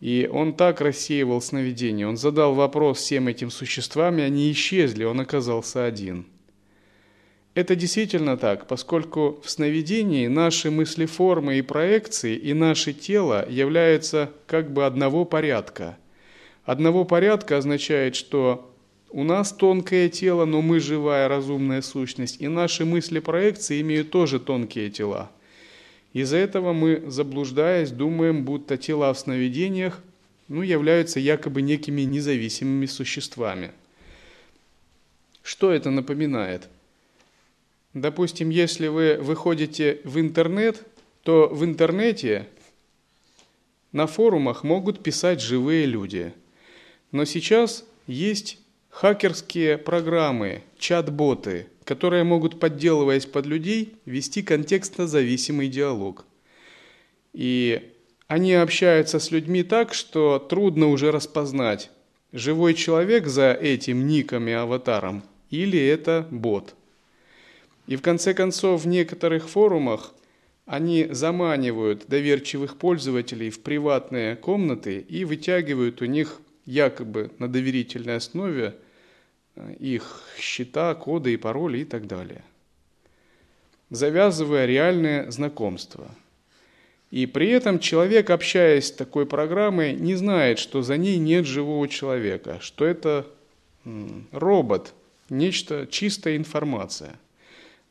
A: и он так рассеивал сновидение. Он задал вопрос всем этим существам, и они исчезли, он оказался один. Это действительно так, поскольку в сновидении наши мысли, формы и проекции и наше тело являются как бы одного порядка. Одного порядка означает, что у нас тонкое тело, но мы живая разумная сущность, и наши мысли, проекции имеют тоже тонкие тела – из-за этого мы, заблуждаясь, думаем, будто тела в сновидениях ну, являются якобы некими независимыми существами. Что это напоминает? Допустим, если вы выходите в интернет, то в интернете на форумах могут писать живые люди. Но сейчас есть хакерские программы, чат-боты, которые могут, подделываясь под людей, вести контекстно-зависимый диалог. И они общаются с людьми так, что трудно уже распознать, живой человек за этим ником и аватаром или это бот. И в конце концов в некоторых форумах они заманивают доверчивых пользователей в приватные комнаты и вытягивают у них якобы на доверительной основе Э, их счета, коды и пароли и так далее, завязывая реальное знакомство. И при этом человек, общаясь с такой программой, не знает, что за ней нет живого человека, что это робот, нечто чистая информация.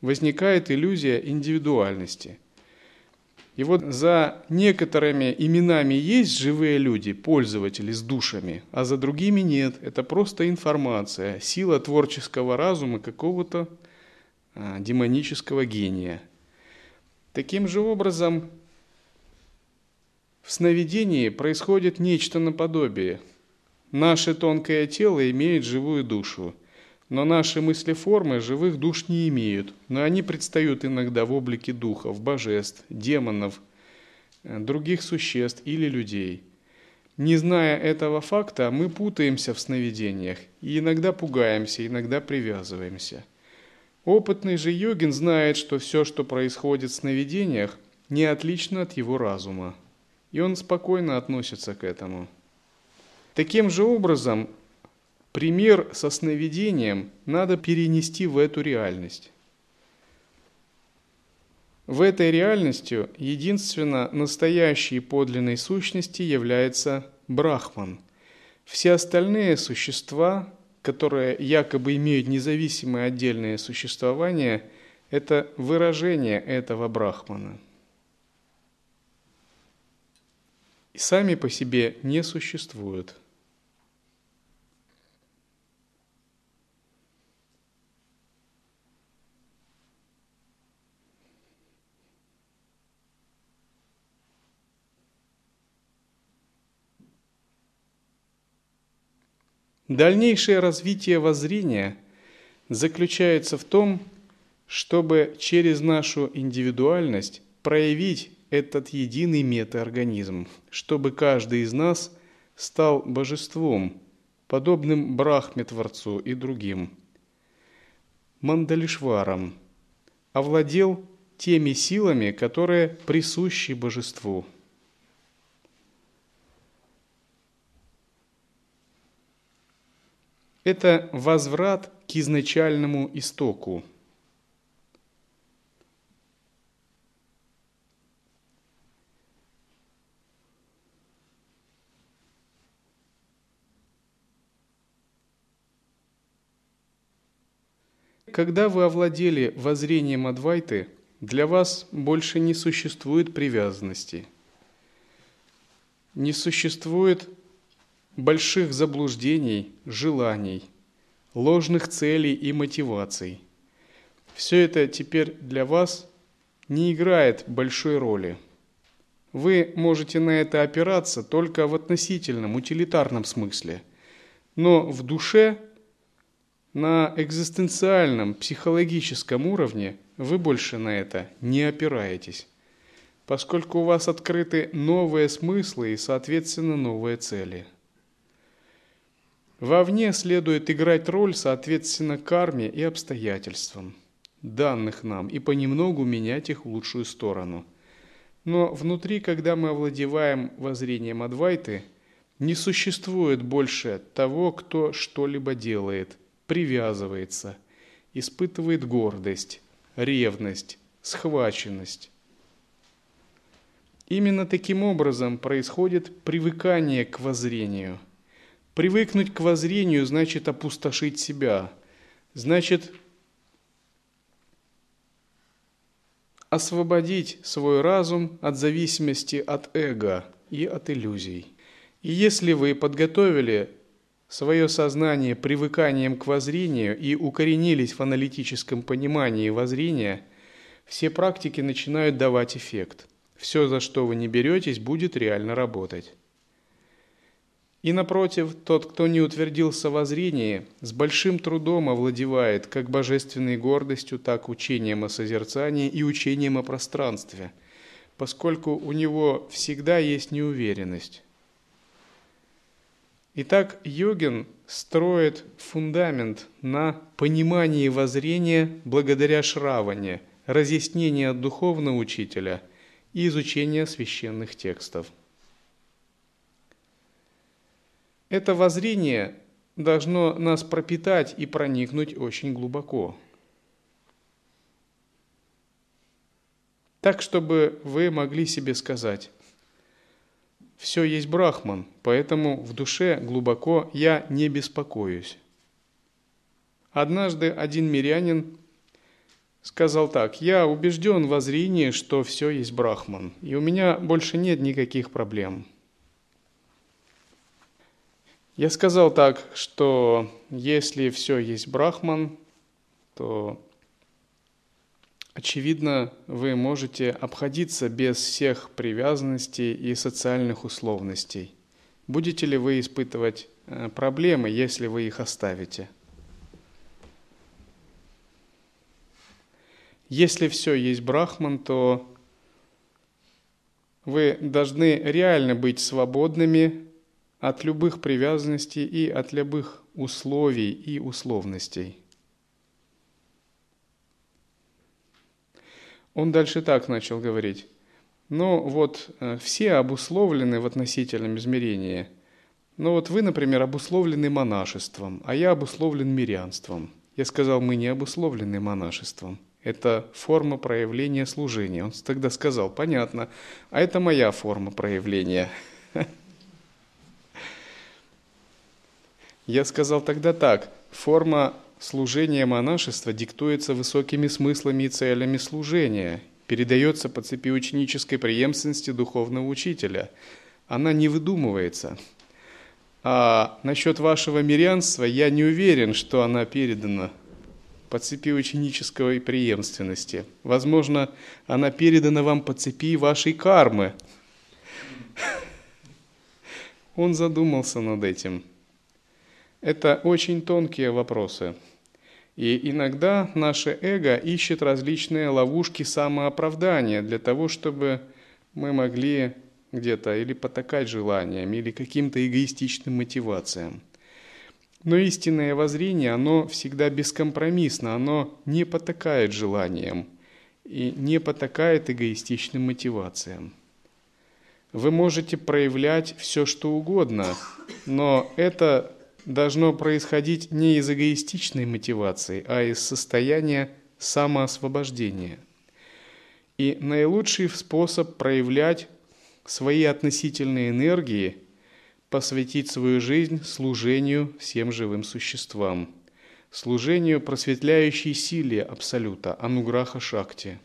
A: Возникает иллюзия индивидуальности – и вот за некоторыми именами есть живые люди, пользователи с душами, а за другими нет. Это просто информация, сила творческого разума какого-то а, демонического гения. Таким же образом, в сновидении происходит нечто наподобие. Наше тонкое тело имеет живую душу – но наши мысли-формы живых душ не имеют, но они предстают иногда в облике духов, божеств, демонов, э, других существ или людей. Не зная этого факта, мы путаемся в сновидениях и иногда пугаемся, иногда привязываемся. Опытный же йогин знает, что все, что происходит в сновидениях, не отлично от его разума, и он спокойно относится к этому. Таким же образом, Пример со сновидением надо перенести в эту реальность. В этой реальности единственно настоящей подлинной сущности является Брахман. Все остальные существа, которые якобы имеют независимое отдельное существование, это выражение этого Брахмана – и сами по себе не существуют. Дальнейшее развитие воззрения заключается в том, чтобы через нашу индивидуальность проявить этот единый метаорганизм, чтобы каждый из нас стал божеством, подобным Брахме-творцу и другим, Мандалишваром, овладел теми силами, которые присущи божеству – Это возврат к изначальному истоку. Когда вы овладели воззрением Адвайты, для вас больше не существует привязанности, не существует больших заблуждений, желаний, ложных целей и мотиваций. Все это теперь для вас не играет большой роли. Вы можете на это опираться только в относительном, утилитарном смысле. Но в душе, на экзистенциальном, психологическом уровне вы больше на это не опираетесь, поскольку у вас открыты новые смыслы и, соответственно, новые цели – Вовне следует играть роль соответственно карме и обстоятельствам, данных нам, и понемногу менять их в лучшую сторону. Но внутри, когда мы овладеваем воззрением Адвайты, не существует больше того, кто что-либо делает, привязывается, испытывает гордость, ревность, схваченность. Именно таким образом происходит привыкание к воззрению – Привыкнуть к воззрению значит опустошить себя, значит освободить свой разум от зависимости от эго и от иллюзий. И если вы подготовили свое сознание привыканием к воззрению и укоренились в аналитическом понимании воззрения, все практики начинают давать эффект. Все, за что вы не беретесь, будет реально работать. И напротив, тот, кто не утвердился во зрении, с большим трудом овладевает как божественной гордостью, так учением о созерцании и учением о пространстве, поскольку у него всегда есть неуверенность. Итак, йогин строит фундамент на понимании воззрения благодаря шраване, разъяснению от духовного учителя и изучения священных текстов – Это воззрение должно нас пропитать и проникнуть очень глубоко. Так, чтобы вы могли себе сказать, все есть брахман, поэтому в душе глубоко я не беспокоюсь. Однажды один мирянин сказал так, я убежден в зрении, что все есть брахман, и у меня больше нет никаких проблем – я сказал так, что если все есть брахман, то очевидно вы можете обходиться без всех привязанностей и социальных условностей. Будете ли вы испытывать э, проблемы, если вы их оставите? Если все есть брахман, то вы должны реально быть свободными от любых привязанностей и от любых условий и условностей. Он дальше так начал говорить. Ну вот э, все обусловлены в относительном измерении. Ну вот вы, например, обусловлены монашеством, а я обусловлен мирянством. Я сказал, мы не обусловлены монашеством. Это форма проявления служения. Он тогда сказал, понятно, а это моя форма проявления. Я сказал тогда так, форма служения монашества диктуется высокими смыслами и целями служения, передается по цепи ученической преемственности духовного учителя, она не выдумывается. А насчет вашего мирянства я не уверен, что она передана по цепи ученической преемственности. Возможно, она передана вам по цепи вашей кармы. Он задумался над этим. Это очень тонкие вопросы. И иногда наше эго ищет различные ловушки самооправдания для того, чтобы мы могли где-то или потакать желаниям, или каким-то эгоистичным мотивациям – но истинное воззрение, оно всегда бескомпромиссно, оно не потакает желаниям и не потакает эгоистичным мотивациям. Вы можете проявлять все, что угодно, но это должно происходить не из эгоистичной мотивации, а из состояния самоосвобождения. И наилучший способ проявлять свои относительные энергии – посвятить свою жизнь служению всем живым существам, служению просветляющей силе Абсолюта, Ануграха Шакти,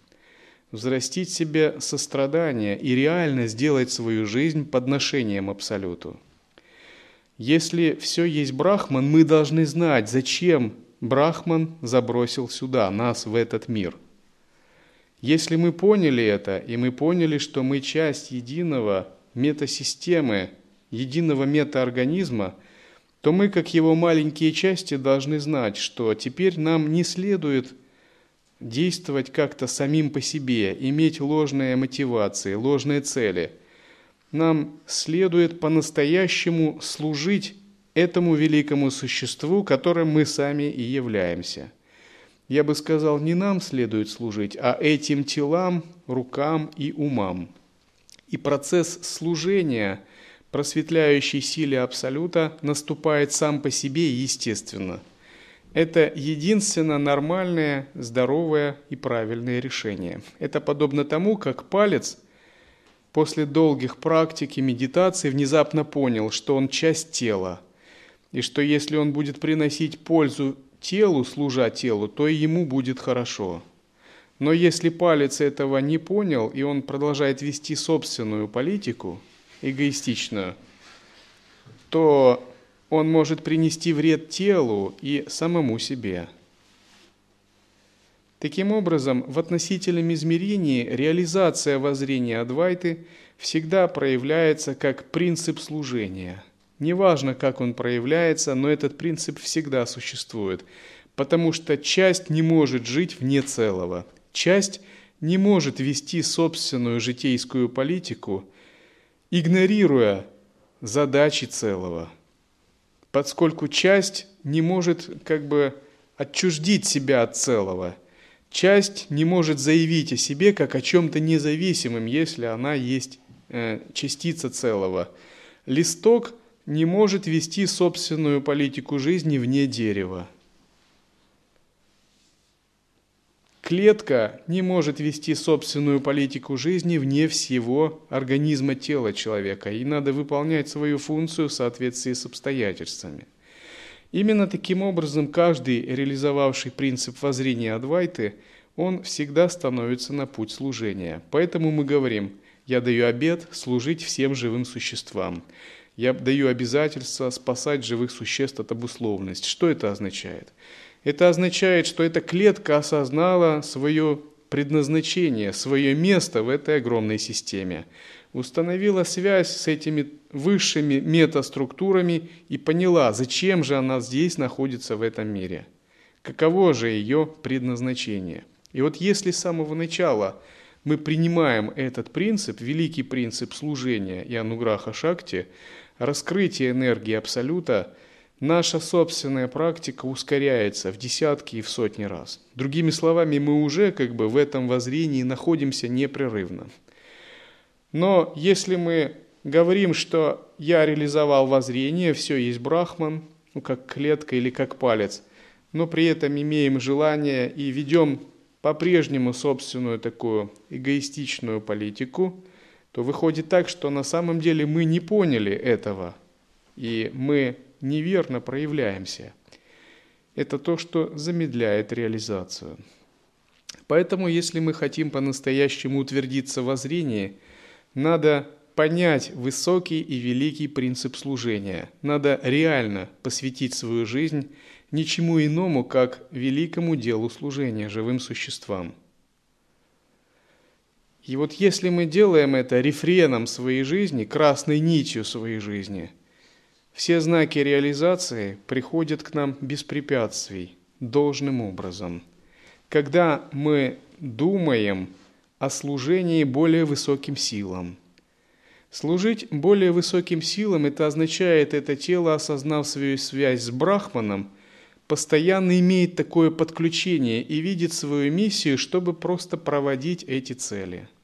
A: взрастить себе сострадание и реально сделать свою жизнь подношением Абсолюту. Если все есть Брахман, мы должны знать, зачем Брахман забросил сюда, нас, в этот мир. Если мы поняли это, и мы поняли, что мы часть единого метасистемы – единого метаорганизма, то мы, как его маленькие части, должны знать, что теперь нам не следует действовать как-то самим по себе, иметь ложные мотивации, ложные цели. Нам следует по-настоящему служить этому великому существу, которым мы сами и являемся. Я бы сказал, не нам следует служить, а этим телам, рукам и умам. И процесс служения – просветляющей силе Абсолюта наступает сам по себе естественно. Это единственно нормальное, здоровое и правильное решение. Это подобно тому, как палец после долгих практик и медитаций внезапно понял, что он часть тела, и что если он будет приносить пользу телу, служа телу, то и ему будет хорошо. Но если палец этого не понял, и он продолжает вести собственную политику – эгоистичную, то он может принести вред телу и самому себе. Таким образом, в относительном измерении реализация воззрения Адвайты всегда проявляется как принцип служения. Неважно, как он проявляется, но этот принцип всегда существует, потому что часть не может жить вне целого. Часть не может вести собственную житейскую политику – игнорируя задачи целого, поскольку часть не может как бы отчуждить себя от целого. Часть не может заявить о себе как о чем-то независимом, если она есть э, частица целого. Листок не может вести собственную политику жизни вне дерева. Клетка не может вести собственную политику жизни вне всего организма тела человека, и надо выполнять свою функцию в соответствии с обстоятельствами. Именно таким образом каждый, реализовавший принцип воззрения Адвайты, он всегда становится на путь служения. Поэтому мы говорим, я даю обет служить всем живым существам. Я даю обязательство спасать живых существ от обусловленности. Что это означает? Это означает, что эта клетка осознала свое предназначение, свое место в этой огромной системе, установила связь с этими высшими метаструктурами и поняла, зачем же она здесь находится в этом мире, каково же ее предназначение. И вот если с самого начала мы принимаем этот принцип, великий принцип служения и ануграха шакти, раскрытие энергии Абсолюта – наша собственная практика ускоряется в десятки и в сотни раз. Другими словами, мы уже как бы в этом воззрении находимся непрерывно. Но если мы говорим, что я реализовал воззрение, все есть брахман, ну как клетка или как палец, но при этом имеем желание и ведем по-прежнему собственную такую эгоистичную политику, то выходит так, что на самом деле мы не поняли этого, и мы неверно проявляемся. Это то, что замедляет реализацию. Поэтому, если мы хотим по-настоящему утвердиться во зрении, надо понять высокий и великий принцип служения. Надо реально посвятить свою жизнь ничему иному, как великому делу служения живым существам. И вот если мы делаем это рефреном своей жизни, красной нитью своей жизни, все знаки реализации приходят к нам без препятствий, должным образом. Когда мы думаем о служении более высоким силам. Служить более высоким силам – это означает, это тело, осознав свою связь с Брахманом, постоянно имеет такое подключение и видит свою миссию, чтобы просто проводить эти цели –